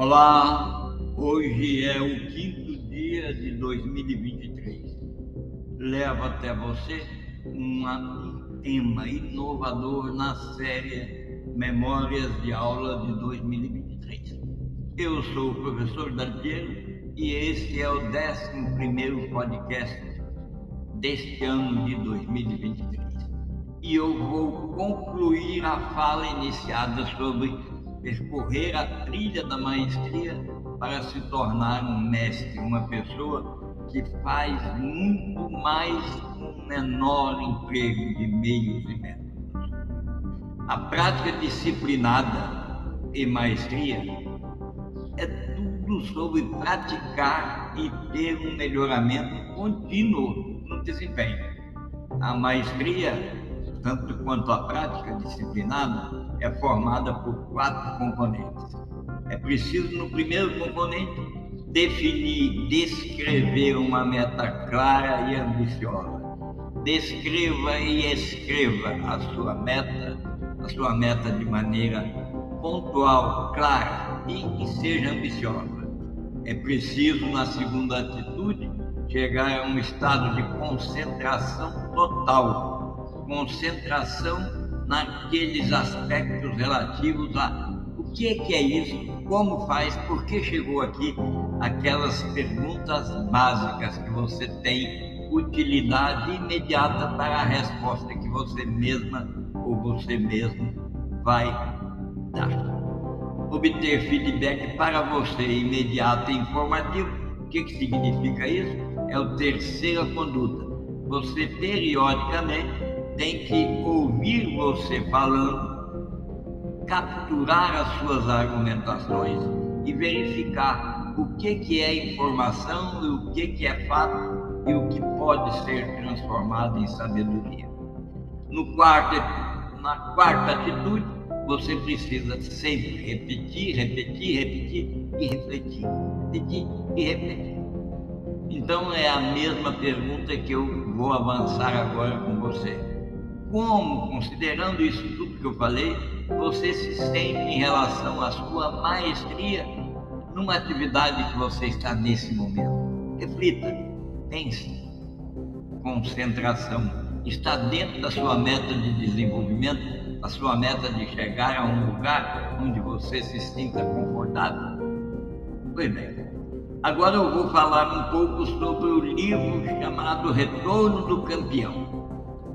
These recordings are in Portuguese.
Olá, hoje é o quinto dia de 2023. Levo até você um tema inovador na série Memórias de Aula de 2023. Eu sou o professor Dantiero e este é o 11 podcast deste ano de 2023. E eu vou concluir a fala iniciada sobre percorrer a trilha da maestria para se tornar um mestre, uma pessoa que faz muito mais com menor emprego de meios e métodos. A prática disciplinada e maestria é tudo sobre praticar e ter um melhoramento contínuo no desempenho. A maestria, tanto quanto a prática disciplinada, é formada por quatro componentes. É preciso, no primeiro componente, definir, descrever uma meta clara e ambiciosa. Descreva e escreva a sua meta, a sua meta de maneira pontual, clara e que seja ambiciosa. É preciso, na segunda atitude, chegar a um estado de concentração total, concentração naqueles aspectos relativos a o que é, que é isso, como faz, por que chegou aqui, aquelas perguntas básicas que você tem utilidade imediata para a resposta que você mesma ou você mesmo vai dar. Obter feedback para você imediato e informativo, o que, que significa isso? É o terceira conduta. Você periodicamente tem que ouvir você falando, capturar as suas argumentações e verificar o que, que é informação e o que, que é fato e o que pode ser transformado em sabedoria. No quarto, na quarta atitude, você precisa sempre repetir, repetir, repetir e refletir, repetir e refletir. Então é a mesma pergunta que eu vou avançar agora com você como, considerando isso tudo que eu falei, você se sente em relação à sua maestria numa atividade que você está nesse momento. Reflita, pense. Concentração. Está dentro da sua meta de desenvolvimento, da sua meta de chegar a um lugar onde você se sinta confortável? Pois bem. Agora eu vou falar um pouco sobre o livro chamado Retorno do Campeão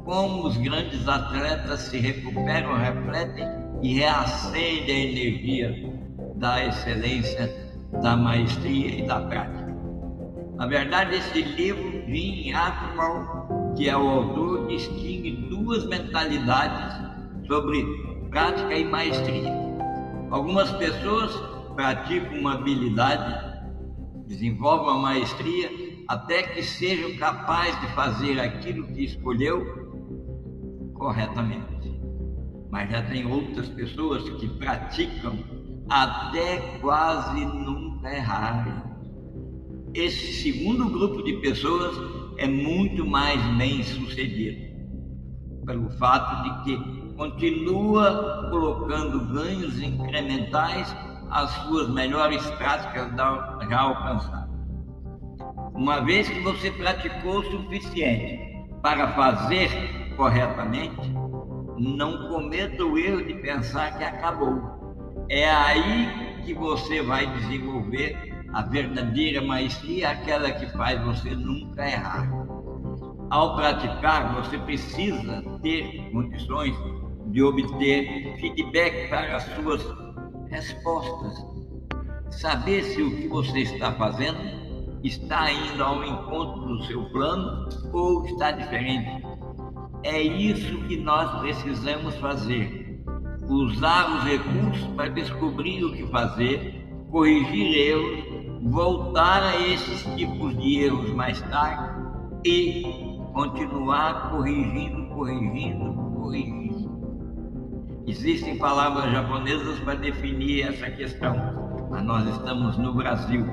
como os grandes atletas se recuperam, refletem e reacendem a energia da excelência, da maestria e da prática. Na verdade, esse livro, Jim Atwell, que é o autor, distingue duas mentalidades sobre prática e maestria. Algumas pessoas praticam uma habilidade, desenvolvem uma maestria, até que sejam capazes de fazer aquilo que escolheu corretamente. Mas já tem outras pessoas que praticam até quase nunca errarem. Esse segundo grupo de pessoas é muito mais bem sucedido, pelo fato de que continua colocando ganhos incrementais às suas melhores práticas já alcançadas. Uma vez que você praticou o suficiente para fazer corretamente, não cometa o erro de pensar que acabou. É aí que você vai desenvolver a verdadeira maestria, aquela que faz você nunca errar. Ao praticar, você precisa ter condições de obter feedback para as suas respostas. Saber se o que você está fazendo está indo ao encontro do seu plano ou está diferente. É isso que nós precisamos fazer. Usar os recursos para descobrir o que fazer, corrigir erros, voltar a esses tipos de erros mais tarde e continuar corrigindo, corrigindo, corrigindo. Existem palavras japonesas para definir essa questão, mas nós estamos no Brasil.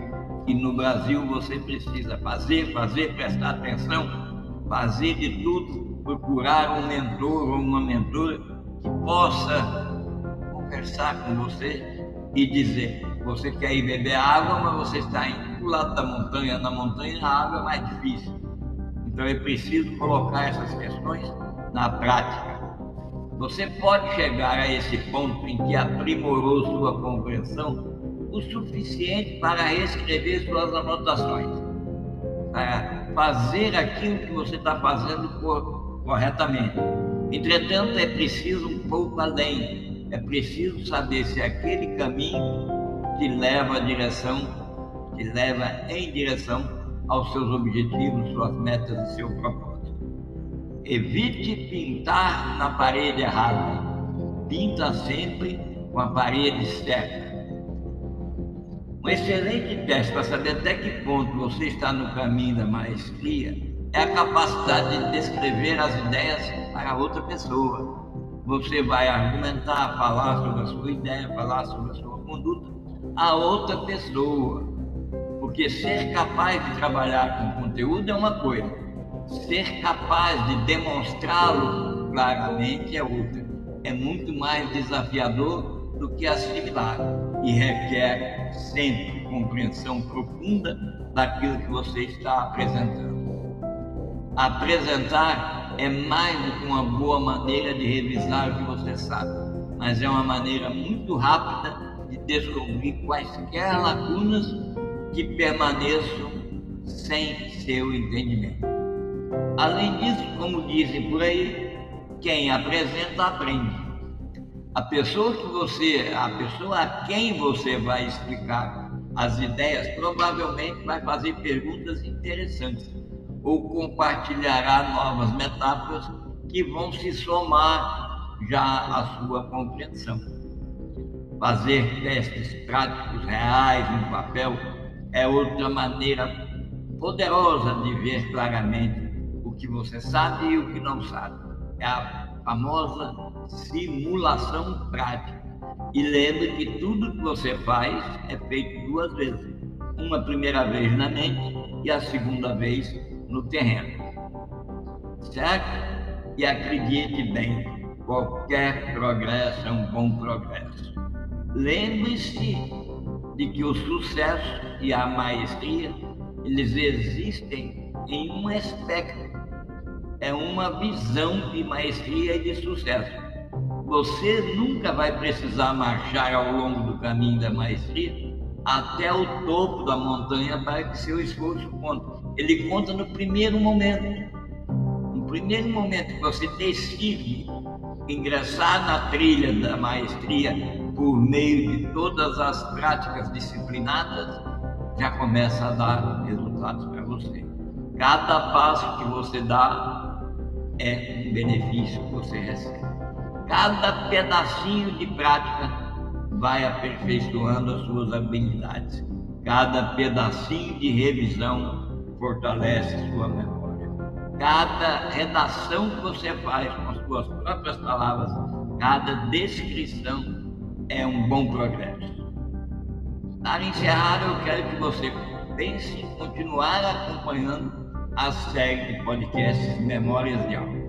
E no Brasil você precisa fazer, fazer, prestar atenção, fazer de tudo procurar um mentor ou uma mentora que possa conversar com você e dizer: Você quer ir beber água, mas você está indo para o lado da montanha. Na montanha a água é mais difícil. Então é preciso colocar essas questões na prática. Você pode chegar a esse ponto em que aprimorou sua compreensão o suficiente para reescrever suas anotações, para fazer aquilo que você está fazendo corretamente. Entretanto, é preciso um pouco além. É preciso saber se aquele caminho te leva à direção, te leva em direção aos seus objetivos, suas metas e seu propósito. Evite pintar na parede errada. Pinta sempre com a parede certa. Um excelente teste para saber até que ponto você está no caminho da maestria é a capacidade de descrever as ideias para outra pessoa. Você vai argumentar, falar sobre a sua ideia, falar sobre a sua conduta a outra pessoa. Porque ser capaz de trabalhar com conteúdo é uma coisa, ser capaz de demonstrá-lo claramente é outra. É muito mais desafiador do que assimilar e requer sempre compreensão profunda daquilo que você está apresentando. Apresentar é mais do que uma boa maneira de revisar o que você sabe, mas é uma maneira muito rápida de descobrir quaisquer lacunas que permaneçam sem seu entendimento. Além disso, como dizem por aí, quem apresenta aprende. A pessoa que você, a pessoa a quem você vai explicar as ideias, provavelmente vai fazer perguntas interessantes ou compartilhará novas metáforas que vão se somar já à sua compreensão. Fazer testes práticos reais no papel é outra maneira poderosa de ver claramente o que você sabe e o que não sabe. É a famosa simulação prática. E lembre que tudo que você faz é feito duas vezes. Uma primeira vez na mente e a segunda vez no terreno. Certo? E acredite bem, qualquer progresso é um bom progresso. Lembre-se de que o sucesso e a maestria, eles existem em um aspecto é uma visão de maestria e de sucesso. Você nunca vai precisar marchar ao longo do caminho da maestria até o topo da montanha para que seu esforço conte. Ele conta no primeiro momento. No primeiro momento que você decide ingressar na trilha da maestria por meio de todas as práticas disciplinadas, já começa a dar resultados para você. Cada passo que você dá é um benefício que você recebe. Cada pedacinho de prática vai aperfeiçoando as suas habilidades. Cada pedacinho de revisão fortalece sua memória. Cada redação que você faz com as suas próprias palavras, cada descrição é um bom progresso. Para encerrar, eu quero que você pense em continuar acompanhando a série de podcasts Memórias de Alma.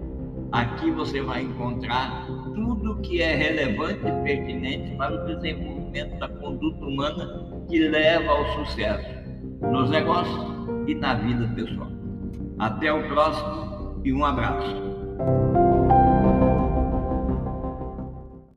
Aqui você vai encontrar tudo que é relevante e pertinente para o desenvolvimento da conduta humana que leva ao sucesso nos negócios e na vida pessoal. Até o próximo e um abraço.